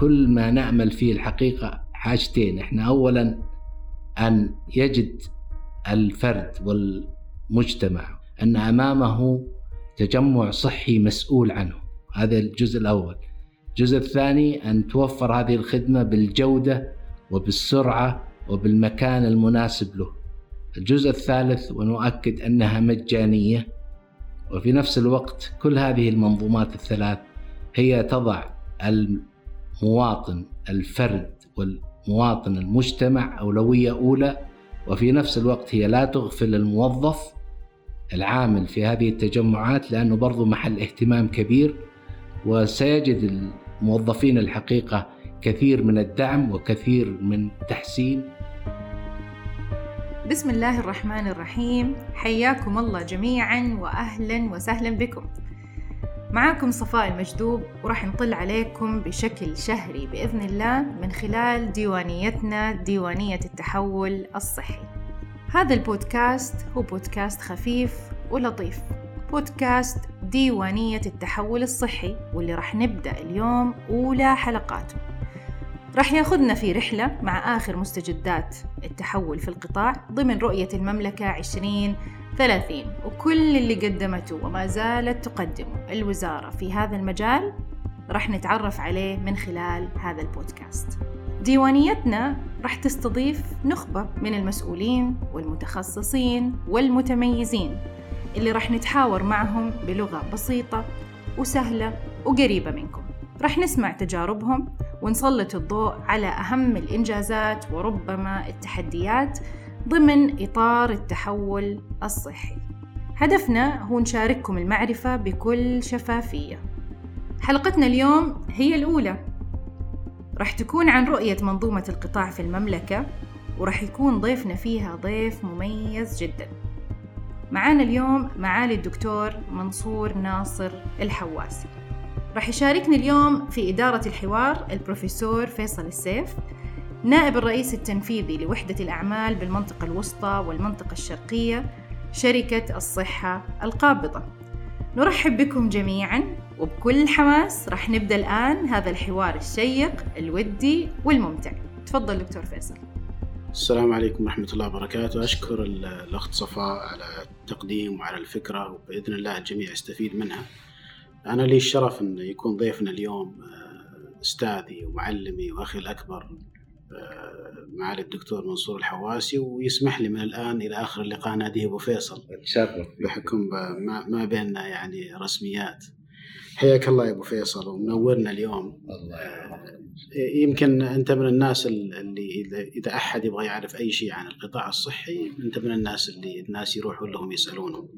كل ما نأمل فيه الحقيقة حاجتين. إحنا أولا أن يجد الفرد والمجتمع أن أمامه تجمع صحي مسؤول عنه. هذا الجزء الأول. الجزء الثاني أن توفر هذه الخدمة بالجودة وبالسرعة وبالمكان المناسب له. الجزء الثالث ونؤكد أنها مجانية. وفي نفس الوقت كل هذه المنظومات الثلاث هي تضع المواطن الفرد والمواطن المجتمع أولوية أولى وفي نفس الوقت هي لا تغفل الموظف العامل في هذه التجمعات لأنه برضو محل اهتمام كبير وسيجد الموظفين الحقيقة كثير من الدعم وكثير من التحسين بسم الله الرحمن الرحيم. حياكم الله جميعا وأهلا وسهلا بكم. معاكم صفاء المجذوب وراح نطل عليكم بشكل شهري بإذن الله من خلال ديوانيتنا ديوانية التحول الصحي. هذا البودكاست هو بودكاست خفيف ولطيف. بودكاست ديوانية التحول الصحي واللي راح نبدأ اليوم أولى حلقاته راح ياخذنا في رحلة مع آخر مستجدات التحول في القطاع ضمن رؤية المملكة 2030 وكل اللي قدمته وما زالت تقدمه. الوزارة في هذا المجال راح نتعرف عليه من خلال هذا البودكاست. ديوانيتنا راح تستضيف نخبة من المسؤولين والمتخصصين والمتميزين اللي راح نتحاور معهم بلغة بسيطة وسهلة وقريبة منكم. راح نسمع تجاربهم ونسلط الضوء على أهم الإنجازات وربما التحديات ضمن إطار التحول الصحي. هدفنا هو نشارككم المعرفة بكل شفافية. حلقتنا اليوم هي الأولى. راح تكون عن رؤية منظومة القطاع في المملكة وراح يكون ضيفنا فيها ضيف مميز جدا. معانا اليوم معالي الدكتور منصور ناصر الحواسي. راح يشاركني اليوم في إدارة الحوار البروفيسور فيصل السيف نائب الرئيس التنفيذي لوحدة الأعمال بالمنطقة الوسطى والمنطقة الشرقية شركة الصحة القابضة. نرحب بكم جميعا وبكل حماس راح نبدأ الآن هذا الحوار الشيق الودي والممتع. تفضل دكتور فيصل. السلام عليكم ورحمة الله وبركاته. أشكر الأخت صفاء على التقديم وعلى الفكرة وبإذن الله الجميع يستفيد منها. أنا لي الشرف أن يكون ضيفنا اليوم آه، أستاذي ومعلمي وأخي الأكبر معالي الدكتور منصور الحواسي ويسمح لي من الآن إلى آخر اللقاء ناديه أبو فيصل. بحكم ما بيننا يعني رسميات. حياك الله يا أبو فيصل ومنورنا اليوم. الله آه، يمكن أنت من الناس اللي إذا أحد يبغى يعرف أي شيء عن القطاع الصحي أنت من الناس اللي الناس يروحون لهم يسألونهم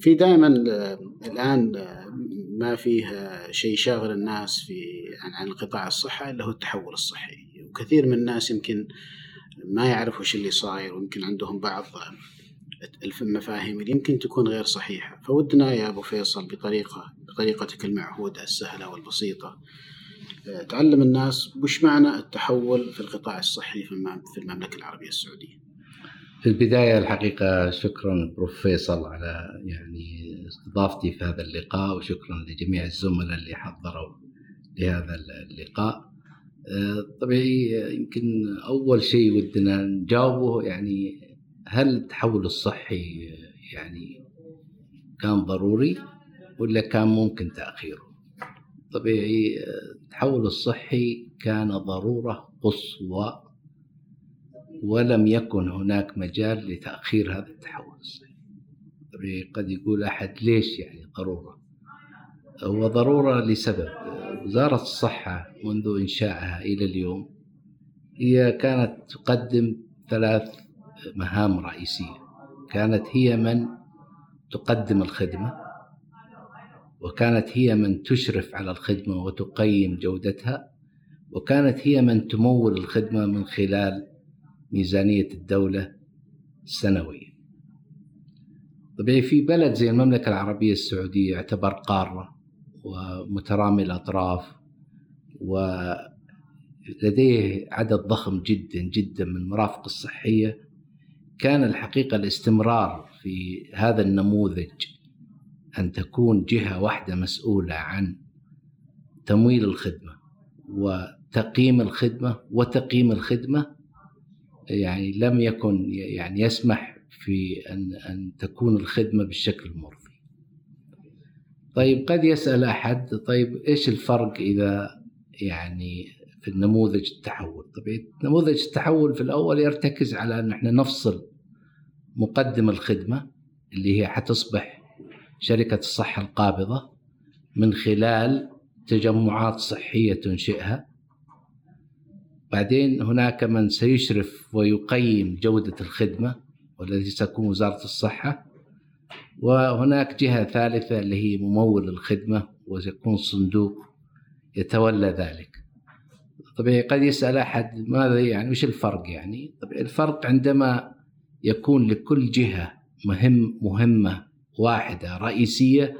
في دائما الآن ما فيه شيء شاغل الناس في عن, عن القطاع الصحة إلا هو التحول الصحي. وكثير من الناس يمكن ما يعرفوا وش اللي صاير ويمكن عندهم بعض المفاهيم اللي يمكن تكون غير صحيحة. فودنا يا أبو فيصل بطريقة بطريقتك المعهودة السهلة والبسيطة. تعلم الناس وش معنى التحول في القطاع الصحي في المملكة العربية السعودية. في البداية الحقيقة شكرا بروفيسور على يعني استضافتي في هذا اللقاء وشكرا لجميع الزملاء اللي حضروا لهذا اللقاء. آه، طبيعي يمكن أول شيء ودنا نجاوبه يعني هل التحول الصحي يعني كان ضروري ولا كان ممكن تأخيره؟ طبيعي التحول الصحي كان ضرورة قصوى ولم يكن هناك مجال لتأخير هذا التحول الصحي. قد يقول أحد ليش يعني ضرورة؟ هو ضرورة لسبب. وزارة الصحة منذ إنشائها إلى اليوم هي كانت تقدم ثلاث مهام رئيسية. كانت هي من تقدم الخدمة وكانت هي من تشرف على الخدمة وتقيم جودتها وكانت هي من تمول الخدمة من خلال ميزانية الدولة السنوية. طبيعي في بلد زي المملكة العربية السعودية يعتبر قارة. ومترامي الأطراف ولديه عدد ضخم جدا جدا من المرافق الصحية كان الحقيقة الاستمرار في هذا النموذج أن تكون جهة واحدة مسؤولة عن تمويل الخدمة وتقييم الخدمة وتقييم الخدمة يعني لم يكن يعني يسمح في أن أن تكون الخدمة بالشكل المرضي. طيب قد يسأل أحد طيب إيش الفرق إذا يعني في النموذج التحول؟ طبعا نموذج التحول في الأول يرتكز على أن إحنا نفصل مقدم الخدمة اللي هي حتصبح شركة الصحة القابضة من خلال تجمعات صحية تنشئها بعدين هناك من سيشرف ويقيم جودة الخدمة والذي ستكون وزارة الصحة وهناك جهة ثالثة اللي هي ممول الخدمة وسيكون صندوق يتولى ذلك. طبيعي قد يسأل أحد ماذا يعني وش الفرق يعني؟ طبيعي الفرق عندما يكون لكل جهة مهم مهمة واحدة رئيسية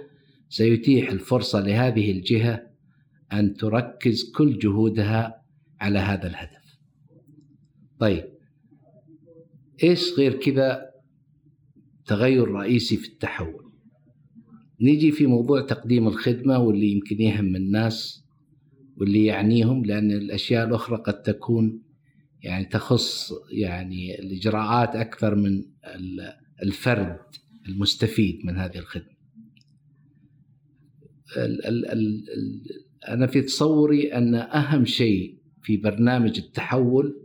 سيتيح الفرصة لهذه الجهة أن تركز كل جهودها على هذا الهدف. طيب إيش غير كذا؟ تغير رئيسي في التحول. نيجي في موضوع تقديم الخدمة واللي يمكن يهم الناس واللي يعنيهم لأن الأشياء الأخرى قد تكون يعني تخص يعني الإجراءات أكثر من الفرد المستفيد من هذه الخدمة. ال ال ال أنا في تصوري أن أهم شيء في برنامج التحول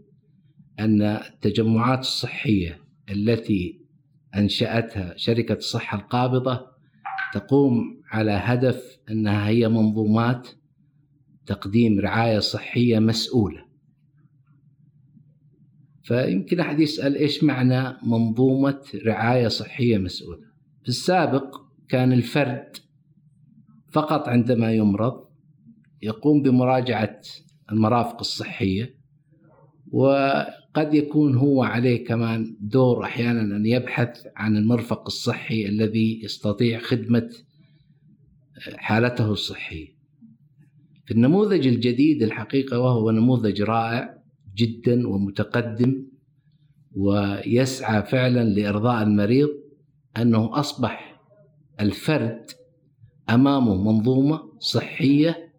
أن التجمعات الصحية التي أنشأتها شركة الصحة القابضة تقوم على هدف أنها هي منظومات تقديم رعاية صحية مسؤولة. فيمكن أحد يسأل إيش معنى منظومة رعاية صحية مسؤولة؟ في السابق كان الفرد فقط عندما يمرض يقوم بمراجعة المرافق الصحية وقد يكون هو عليه كمان دور أحيانا أن يبحث عن المرفق الصحي الذي يستطيع خدمة حالته الصحية. في النموذج الجديد الحقيقة وهو نموذج رائع جدا ومتقدم ويسعى فعلا لإرضاء المريض أنه أصبح الفرد أمامه منظومة صحية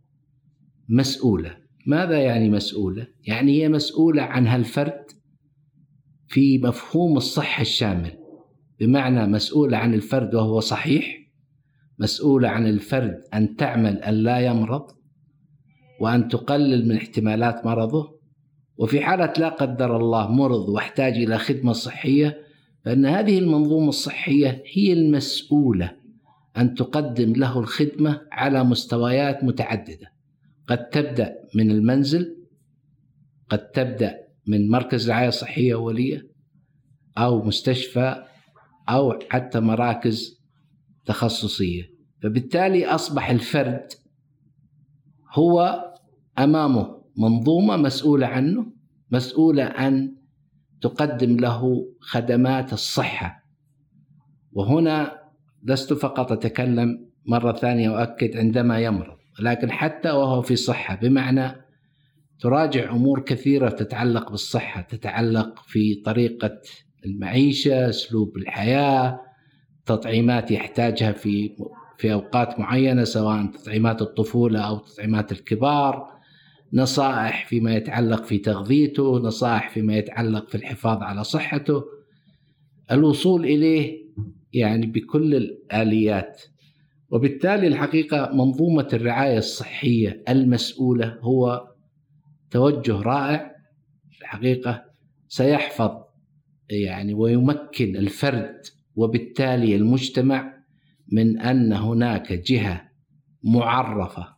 مسؤولة. ماذا يعني مسؤولة؟ يعني هي مسؤولة عن هالفرد في مفهوم الصحة الشامل. بمعنى مسؤولة عن الفرد وهو صحيح مسؤولة عن الفرد أن تعمل أن لا يمرض وأن تقلل من احتمالات مرضه. وفي حالة لا قدر الله مرض واحتاج إلى خدمة صحية فإن هذه المنظومة الصحية هي المسؤولة أن تقدم له الخدمة على مستويات متعددة. قد تبدأ من المنزل قد تبدأ من مركز رعاية صحية أولية أو مستشفى أو حتى مراكز تخصصية. فبالتالي أصبح الفرد هو أمامه منظومة مسؤولة عنه مسؤولة أن تقدم له خدمات الصحة. وهنا لست فقط أتكلم مرة ثانية وأكد عندما يمرض. لكن حتى وهو في صحة بمعنى تراجع أمور كثيرة تتعلق بالصحة تتعلق في طريقة المعيشة أسلوب الحياة تطعيمات يحتاجها في في أوقات معينة سواء تطعيمات الطفولة أو تطعيمات الكبار نصائح فيما يتعلق في تغذيته نصائح فيما يتعلق في الحفاظ على صحته. الوصول إليه يعني بكل الآليات. وبالتالي الحقيقة منظومة الرعاية الصحية المسؤولة هو توجه رائع الحقيقة سيحفظ يعني ويمكن الفرد وبالتالي المجتمع من أن هناك جهة معرفة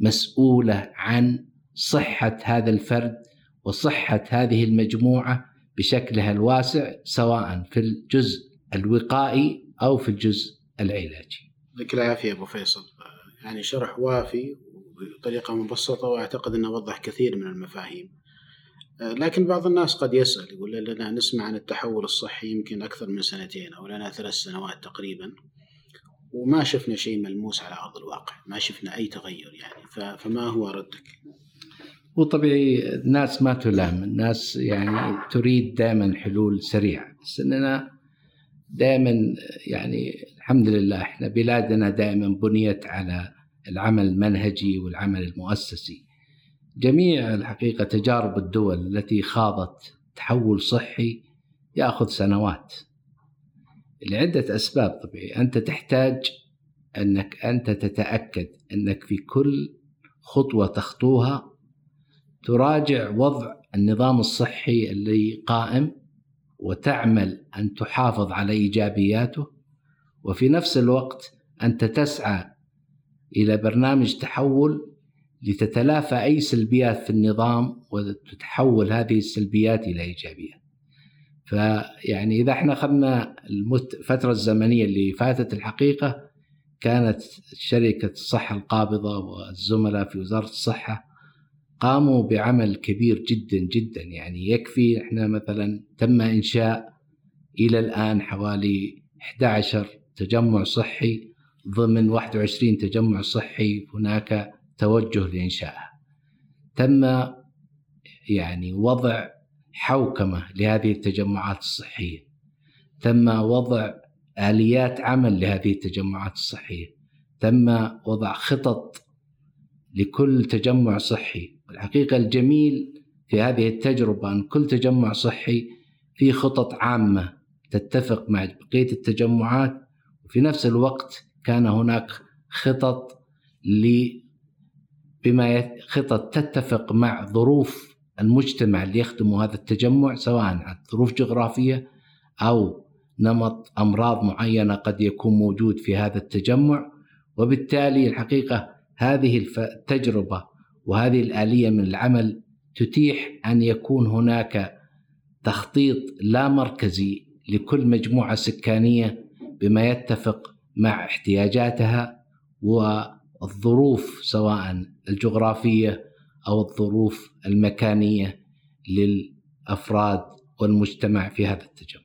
مسؤولة عن صحة هذا الفرد وصحة هذه المجموعة بشكلها الواسع سواء في الجزء الوقائي أو في الجزء العلاجي. يعطيك العافية أبو فيصل يعني شرح وافي بطريقة مبسطة وأعتقد أنه وضح كثير من المفاهيم لكن بعض الناس قد يسأل يقول لنا نسمع عن التحول الصحي يمكن أكثر من سنتين أو لنا ثلاث سنوات تقريبا وما شفنا شيء ملموس على أرض الواقع ما شفنا أي تغير يعني فما هو ردك؟ وطبيعي الناس ما تلام الناس يعني تريد دائما حلول سريعة بس أننا دائما يعني الحمد لله. إحنا بلادنا دائما بنيت على العمل المنهجي والعمل المؤسسي. جميع الحقيقة تجارب الدول التي خاضت تحول صحي يأخذ سنوات. لعدة أسباب طبيعي أنت تحتاج أنك أنت تتأكد أنك في كل خطوة تخطوها تراجع وضع النظام الصحي اللي قائم وتعمل أن تحافظ على إيجابياته وفي نفس الوقت أنت تسعى إلى برنامج تحول لتتلافى أي سلبيات في النظام وتتحول هذه السلبيات إلى إيجابيات فيعني إذا إحنا أخذنا الفترة الزمنية اللي فاتت الحقيقة كانت شركة الصحة القابضة والزملاء في وزارة الصحة قاموا بعمل كبير جدا جدا. يعني يكفي إحنا مثلا تم إنشاء إلى الآن حوالي 11 تجمع صحي ضمن 21 تجمع صحي هناك توجه لإنشائها تم يعني وضع حوكمة لهذه التجمعات الصحية. تم وضع آليات عمل لهذه التجمعات الصحية. تم وضع خطط لكل تجمع صحي. الحقيقة الجميل في هذه التجربة أن كل تجمع صحي في خطط عامة تتفق مع بقية التجمعات وفي نفس الوقت كان هناك خطط ل بما خطط تتفق مع ظروف المجتمع اللي يخدمه هذا التجمع سواء عن ظروف جغرافية أو نمط أمراض معينة قد يكون موجود في هذا التجمع. وبالتالي الحقيقة هذه التجربة وهذه الآلية من العمل تتيح أن يكون هناك تخطيط لا مركزي لكل مجموعة سكانية بما يتفق مع احتياجاتها والظروف سواء الجغرافية أو الظروف المكانية للأفراد والمجتمع في هذا التجمع.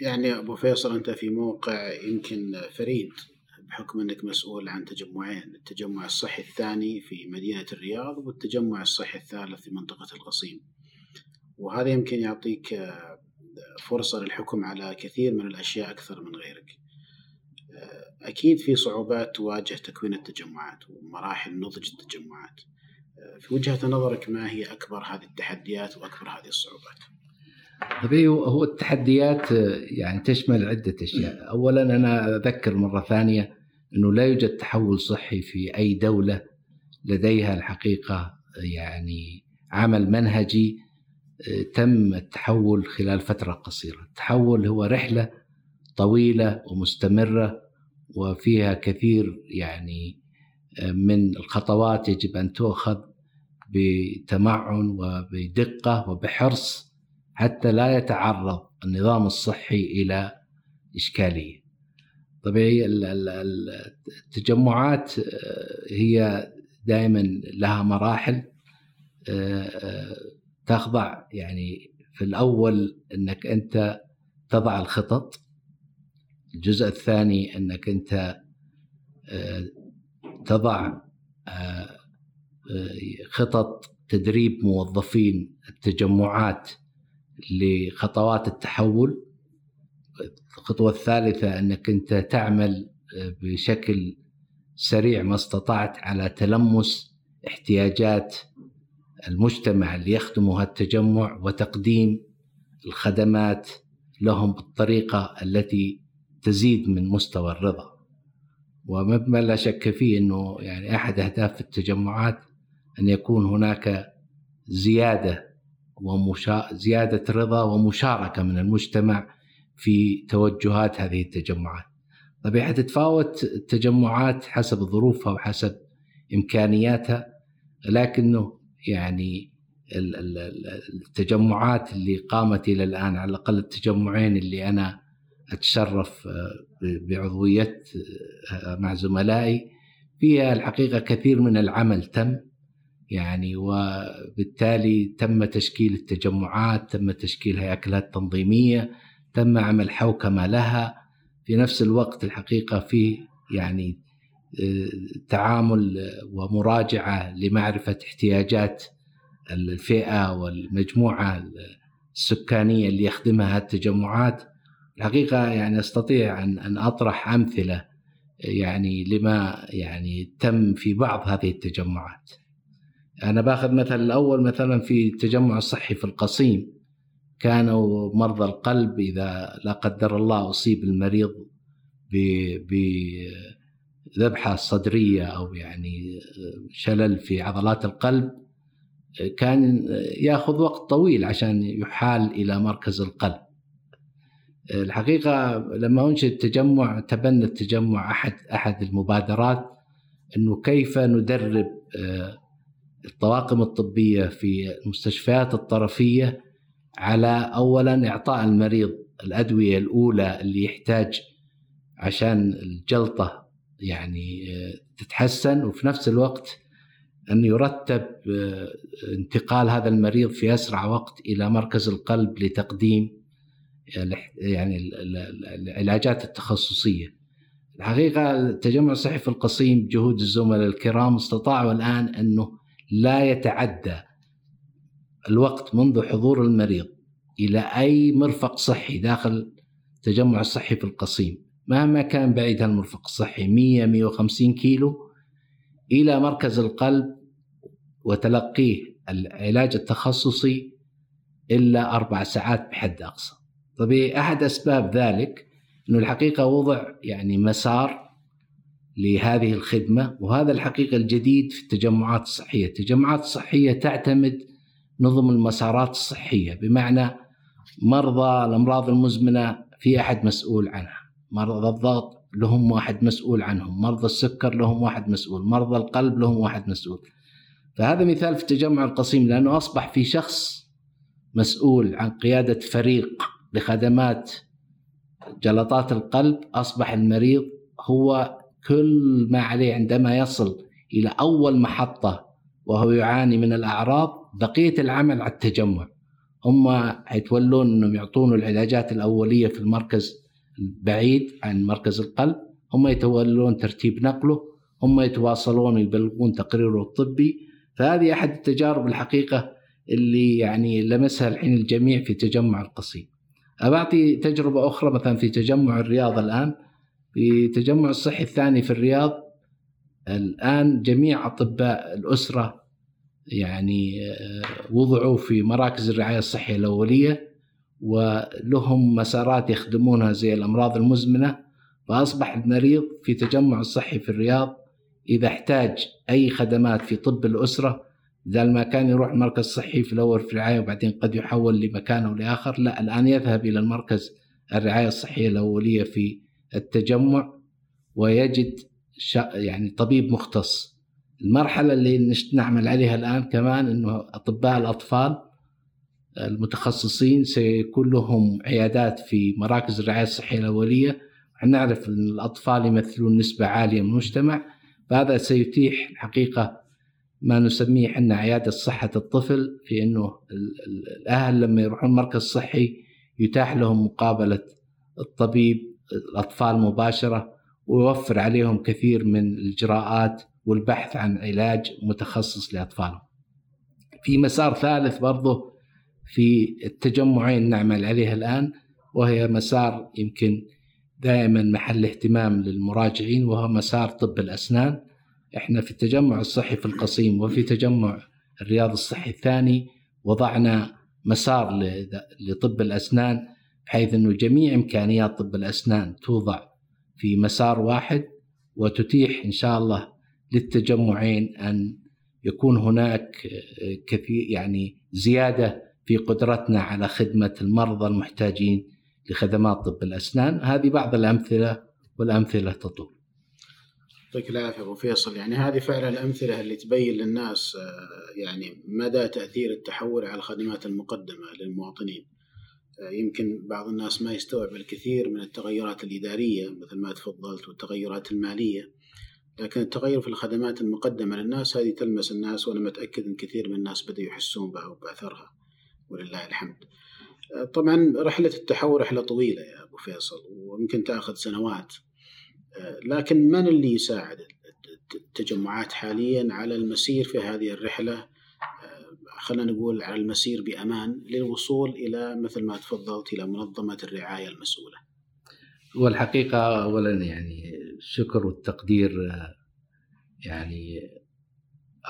يعني أبو فيصل أنت في موقع يمكن فريد بحكم أنك مسؤول عن تجمعين التجمع الصحي الثاني في مدينة الرياض والتجمع الصحي الثالث في منطقة القصيم وهذا يمكن يعطيك آه، فرصة للحكم على كثير من الأشياء أكثر من غيرك. آه، أكيد في صعوبات تواجه تكوين التجمعات ومراحل نضج التجمعات. آه، في وجهة نظرك ما هي أكبر هذه التحديات وأكبر هذه الصعوبات؟ طيب هو التحديات يعني تشمل عدة أشياء. أولا أنا أذكر مرة ثانية أنه لا يوجد تحول صحي في أي دولة لديها الحقيقة يعني عمل منهجي تم التحول خلال فترة قصيرة. التحول هو رحلة طويلة ومستمرة وفيها كثير يعني من الخطوات يجب أن تؤخذ بتمعن وبدقة وبحرص حتى لا يتعرض النظام الصحي إلى إشكالية. طبيعي التجمعات هي دائما لها مراحل تخضع يعني في الأول أنك أنت تضع الخطط الجزء الثاني أنك أنت تضع خطط تدريب موظفين التجمعات لخطوات التحول. الخطوة الثالثة أنك أنت تعمل بشكل سريع ما استطعت على تلمس احتياجات المجتمع اللي يخدمه التجمع وتقديم الخدمات لهم بالطريقة التي تزيد من مستوى الرضا. ومما لا شك فيه أنه يعني أحد أهداف التجمعات أن يكون هناك زيادة ومشا... زيادة رضا ومشاركة من المجتمع في توجهات هذه التجمعات. طبيعة تتفاوت التجمعات حسب ظروفها وحسب إمكانياتها لكنه يعني التجمعات اللي قامت إلى الآن على الأقل التجمعين اللي أنا أتشرف آه، بعضوية آه، مع زملائي فيها الحقيقة كثير من العمل تم يعني وبالتالي تم تشكيل التجمعات تم تشكيل هياكلات تنظيمية تم عمل حوكمة لها. في نفس الوقت الحقيقة في يعني تعامل ومراجعة لمعرفة احتياجات الفئة والمجموعة السكانية اللي يخدمها التجمعات. الحقيقة يعني أستطيع أن أن أطرح أمثلة يعني لما يعني تم في بعض هذه التجمعات. أنا باخذ مثلا الأول مثلا في التجمع الصحي في القصيم. كانوا مرضى القلب إذا لا قدر الله أصيب المريض بذبحه صدرية أو يعني شلل في عضلات القلب كان ياخذ وقت طويل عشان يحال إلى مركز القلب. الحقيقة لما أنشئ التجمع تبنى التجمع أحد أحد المبادرات إنه كيف ندرب الطواقم الطبية في المستشفيات الطرفية على اولا إعطاء المريض الأدوية الأولى اللي يحتاج عشان الجلطة يعني تتحسن وفي نفس الوقت أن يرتب انتقال هذا المريض في أسرع وقت إلى مركز القلب لتقديم يعني العلاجات التخصصية. الحقيقة التجمع الصحي في القصيم بجهود الزملاء الكرام استطاعوا الآن أنه لا يتعدى الوقت منذ حضور المريض إلى أي مرفق صحي داخل التجمع الصحي في القصيم. مهما كان بعيد المرفق. الصحي 100 150 كيلو إلى مركز القلب وتلقيه العلاج التخصصي إلا أربع ساعات بحد أقصى. طبيعي أحد أسباب ذلك؟ أنه الحقيقة وضع يعني مسار لهذه الخدمة وهذا الحقيقة الجديد في التجمعات الصحية. التجمعات الصحية تعتمد نظم المسارات الصحية بمعنى مرضى الأمراض المزمنة في أحد مسؤول عنها. مرضى الضغط لهم واحد مسؤول عنهم مرضى السكر لهم واحد مسؤول مرضى القلب لهم واحد مسؤول. فهذا مثال في التجمع القصيم لأنه أصبح في شخص مسؤول عن قيادة فريق لخدمات جلطات القلب أصبح المريض هو كل ما عليه عندما يصل إلى أول محطة وهو يعاني من الأعراض بقية العمل على التجمع. هم حيتولون أنهم يعطونه العلاجات الأولية في المركز البعيد عن مركز القلب هم يتولون ترتيب نقله هم يتواصلون ويبلغون تقريره الطبي. فهذه أحد التجارب الحقيقة اللي يعني لمسها الحين الجميع في تجمع القصيم. أبعطي تجربة أخرى مثلا في تجمع الرياض الآن. في تجمع الصحي الثاني في الرياض الآن جميع أطباء الأسرة يعني وضعوا في مراكز الرعاية الصحية الأولية. ولهم مسارات يخدمونها زي الأمراض المزمنة فأصبح المريض في تجمع الصحي في الرياض. إذا احتاج أي خدمات في طب الأسرة بدل ما كان يروح مركز صحي في الأول في الرعاية وبعدين قد يحول لمكان أو لآخر. لا الآن يذهب إلى المركز الرعاية الصحية الأولية في التجمع ويجد يعني طبيب مختص. المرحلة اللي نعمل عليها الآن كمان أنه أطباء الأطفال المتخصصين سيكون لهم عيادات في مراكز الرعاية الصحية الأولية. نعرف أن الأطفال يمثلون نسبة عالية من المجتمع فهذا سيتيح الحقيقة ما نسميه إحنا عيادة صحة الطفل في أنه الأهل لما يروحون مركز صحي يتاح لهم مقابلة الطبيب الأطفال مباشرة ويوفر عليهم كثير من الإجراءات والبحث عن علاج متخصص لأطفالهم. في مسار ثالث برضه في التجمعين نعمل عليها الآن وهي مسار يمكن دائما محل اهتمام للمراجعين وهو مسار طب الأسنان. إحنا في التجمع الصحي في القصيم وفي تجمع الرياض الصحي الثاني وضعنا مسار لطب الأسنان بحيث أنه جميع إمكانيات طب الأسنان توضع في مسار واحد وتتيح إن شاء الله للتجمعين أن يكون هناك كثير يعني زيادة في قدرتنا على خدمة المرضى المحتاجين لخدمات طب الأسنان. هذه بعض الأمثلة والأمثلة تطول. يعطيك العافية أبو فيصل. يعني هذه فعلا الأمثلة اللي تبين للناس يعني مدى تأثير التحول على الخدمات المقدمة للمواطنين. يمكن بعض الناس ما يستوعب الكثير من التغيرات الإدارية مثل ما تفضلت والتغيرات المالية. لكن التغير في الخدمات المقدمة للناس هذه تلمس الناس وأنا متأكد أن كثير من الناس بدأوا يحسون بها وبأثرها. ولله الحمد. طبعا رحلة التحول رحلة طويلة يا أبو فيصل ويمكن تأخذ سنوات. لكن من اللي يساعد التجمعات حاليا على المسير في هذه الرحلة؟ خلينا نقول على المسير بأمان للوصول إلى مثل ما تفضلت إلى منظمة الرعاية المسؤولة. والحقيقة أولا يعني الشكر والتقدير يعني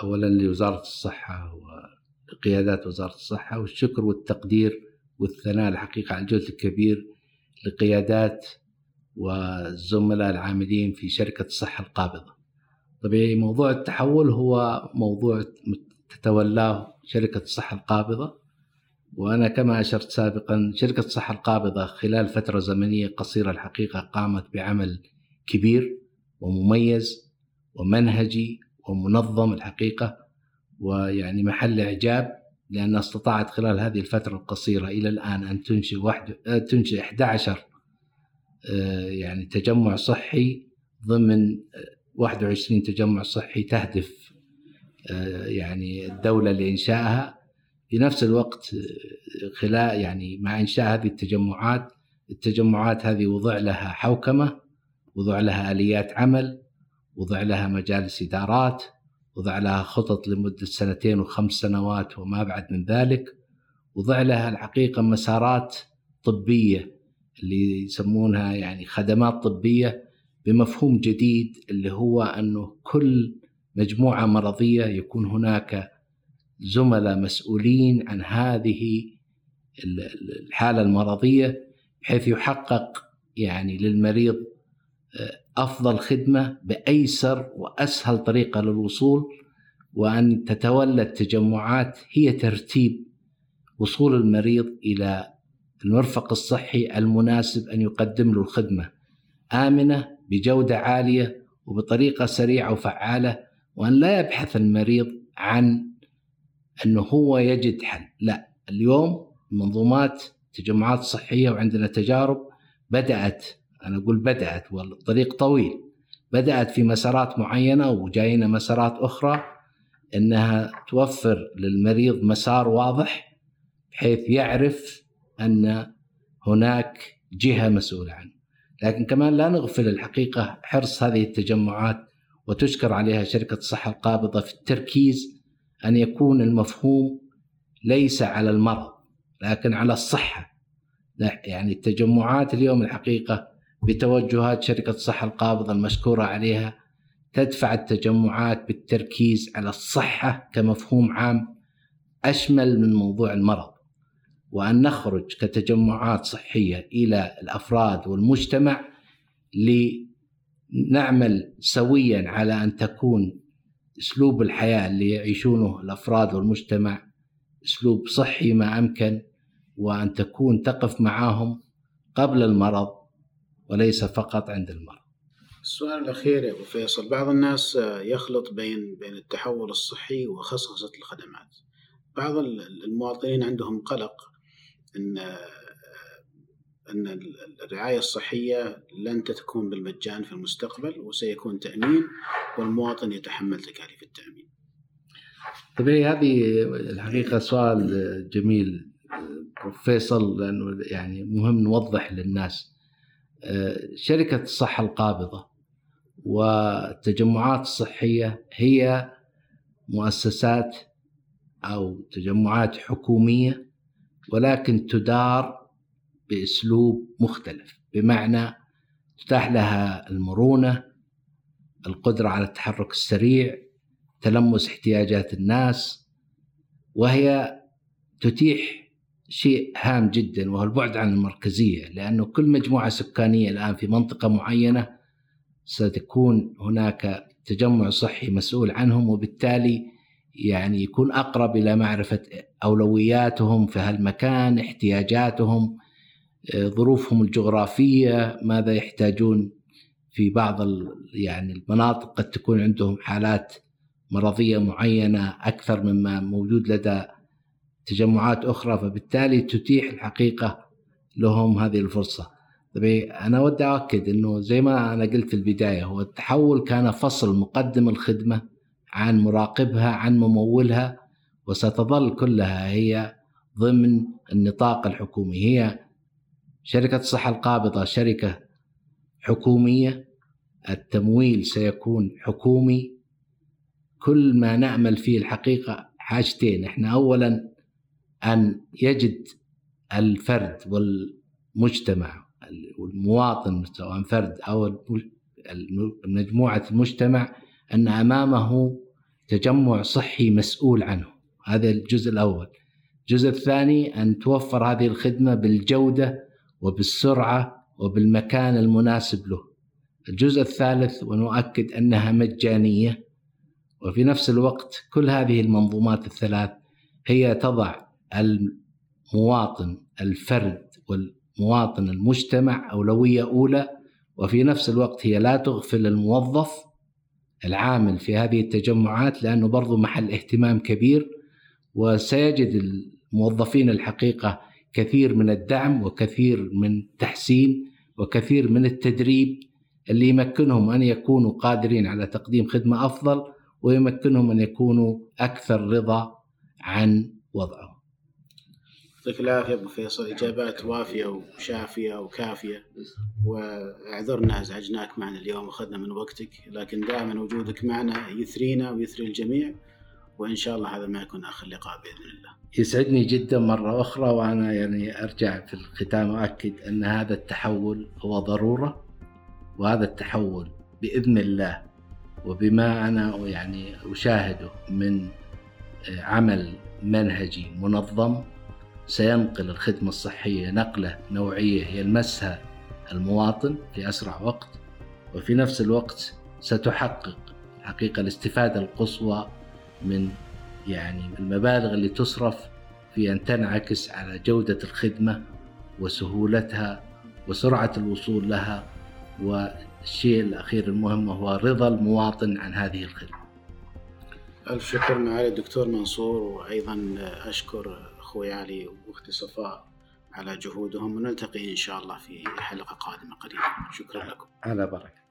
اولا لوزارة الصحة وقيادات وزارة الصحة والشكر والتقدير والثناء الحقيقة على الجهد الكبير لقيادات والزملاء العاملين في شركة الصحة القابضة. طبيعي موضوع التحول هو موضوع تتولاه شركة الصحة القابضة وأنا كما أشرت سابقا شركة الصحة القابضة خلال فترة زمنية قصيرة الحقيقة قامت بعمل كبير ومميز ومنهجي ومنظم الحقيقة ويعني محل إعجاب لانها استطاعت خلال هذه الفترة القصيرة إلى الآن أن تنشئ واحد تنشئ 11 آه، يعني تجمع صحي ضمن 21 تجمع صحي تهدف آه، يعني الدولة لانشائها في نفس الوقت آه، خلال يعني مع إنشاء هذه التجمعات التجمعات هذه وضع لها حوكمة وضع لها آليات عمل وضع لها مجالس إدارات وضع لها خطط لمدة سنتين وخمس سنوات وما بعد من ذلك وضع لها الحقيقة مسارات طبية اللي يسمونها يعني خدمات طبية بمفهوم جديد اللي هو أنه كل مجموعة مرضية يكون هناك زملاء مسؤولين عن هذه الحالة المرضية بحيث يحقق يعني للمريض آه، أفضل خدمة بأيسر وأسهل طريقة للوصول وأن تتولى التجمعات هي ترتيب وصول المريض إلى المرفق الصحي المناسب أن يقدم له الخدمة. آمنة بجودة عالية وبطريقة سريعة وفعالة وأن لا يبحث المريض عن أنه هو يجد حل، لا اليوم منظومات تجمعات صحية وعندنا تجارب بدأت أنا أقول بدأت والطريق طويل بدأت في مسارات معينة وجاينا مسارات أخرى إنها توفر للمريض مسار واضح بحيث يعرف أن هناك جهة مسؤولة عنه. لكن كمان لا نغفل الحقيقة حرص هذه التجمعات وتشكر عليها شركة الصحة القابضة في التركيز أن يكون المفهوم ليس على المرض لكن على الصحة. يعني التجمعات اليوم الحقيقة بتوجهات شركة الصحة القابضة المشكورة عليها تدفع التجمعات بالتركيز على الصحة كمفهوم عام أشمل من موضوع المرض. وأن نخرج كتجمعات صحية إلى الأفراد والمجتمع لنعمل سويا على أن تكون أسلوب الحياة اللي يعيشونه الأفراد والمجتمع أسلوب صحي ما أمكن وأن تكون تقف معهم قبل المرض وليس فقط عند المرض السؤال الأخير يا أبو فيصل بعض الناس يخلط بين بين التحول الصحي وخصخصة الخدمات. بعض المواطنين عندهم قلق إن إن الرعاية الصحية لن تكون بالمجان في المستقبل وسيكون تأمين والمواطن يتحمل تكاليف التأمين. طبيعي هذه الحقيقة سؤال جميل فيصل لأنه يعني مهم نوضح للناس. شركة الصحة القابضة والتجمعات الصحيه هي مؤسسات أو تجمعات حكومية ولكن تدار بأسلوب مختلف. بمعنى تتاح لها المرونة القدرة على التحرك السريع تلمس احتياجات الناس وهي تتيح شيء هام جدا وهو البعد عن المركزية لأنه كل مجموعة سكانية الآن في منطقة معينة ستكون هناك تجمع صحي مسؤول عنهم وبالتالي يعني يكون أقرب إلى معرفة أولوياتهم في هالمكان، احتياجاتهم، آه، ظروفهم الجغرافية، ماذا يحتاجون في بعض يعني المناطق قد تكون عندهم حالات مرضية معينة أكثر مما موجود لدى تجمعات أخرى فبالتالي تتيح الحقيقة لهم هذه الفرصة. طبعا أنا ودي أؤكد إنه زي ما أنا قلت في البداية هو التحول كان فصل مقدم الخدمة عن مراقبها عن ممولها وستظل كلها هي ضمن النطاق الحكومي هي شركة الصحة القابضة شركة حكومية التمويل سيكون حكومي كل ما نأمل فيه الحقيقة حاجتين إحنا أولا أن يجد الفرد والمجتمع والمواطن سواء فرد أو مجموعة المجتمع أن أمامه تجمع صحي مسؤول عنه. هذا الجزء الأول. الجزء الثاني أن توفر هذه الخدمة بالجودة وبالسرعة وبالمكان المناسب له. الجزء الثالث ونؤكد أنها مجانية. وفي نفس الوقت كل هذه المنظومات الثلاث هي تضع المواطن الفرد والمواطن المجتمع أولوية أولى وفي نفس الوقت هي لا تغفل الموظف العامل في هذه التجمعات لأنه برضو محل اهتمام كبير وسيجد الموظفين الحقيقة كثير من الدعم وكثير من التحسين وكثير من التدريب اللي يمكنهم أن يكونوا قادرين على تقديم خدمة أفضل ويمكنهم أن يكونوا أكثر رضا عن وضعهم. يعطيك العافية أبو فيصل. إجابات وافية وشافية وكافية. وأعذرنا أزعجناك معنا اليوم وأخذنا من وقتك. لكن دائما وجودك معنا يثرينا ويثري الجميع. وإن شاء الله هذا ما يكون آخر لقاء بإذن الله. يسعدني جدا مرة أخرى وأنا يعني أرجع في الختام أؤكد أن هذا التحول هو ضرورة. وهذا التحول بإذن الله وبما أنا يعني أشاهده من عمل منهجي منظم سينقل الخدمة الصحية نقلة نوعية يلمسها المواطن في أسرع وقت وفي نفس الوقت ستحقق حقيقة الاستفادة القصوى من يعني المبالغ اللي تصرف في أن تنعكس على جودة الخدمة وسهولتها وسرعة الوصول لها والشيء الأخير المهم هو رضا المواطن عن هذه الخدمة. ألف شكر معالي الدكتور منصور وأيضا أشكر أخوي علي وأختي صفاء على جهودهم ونلتقي إن شاء الله في حلقة قادمة قريبا. شكرا لكم. على بركة.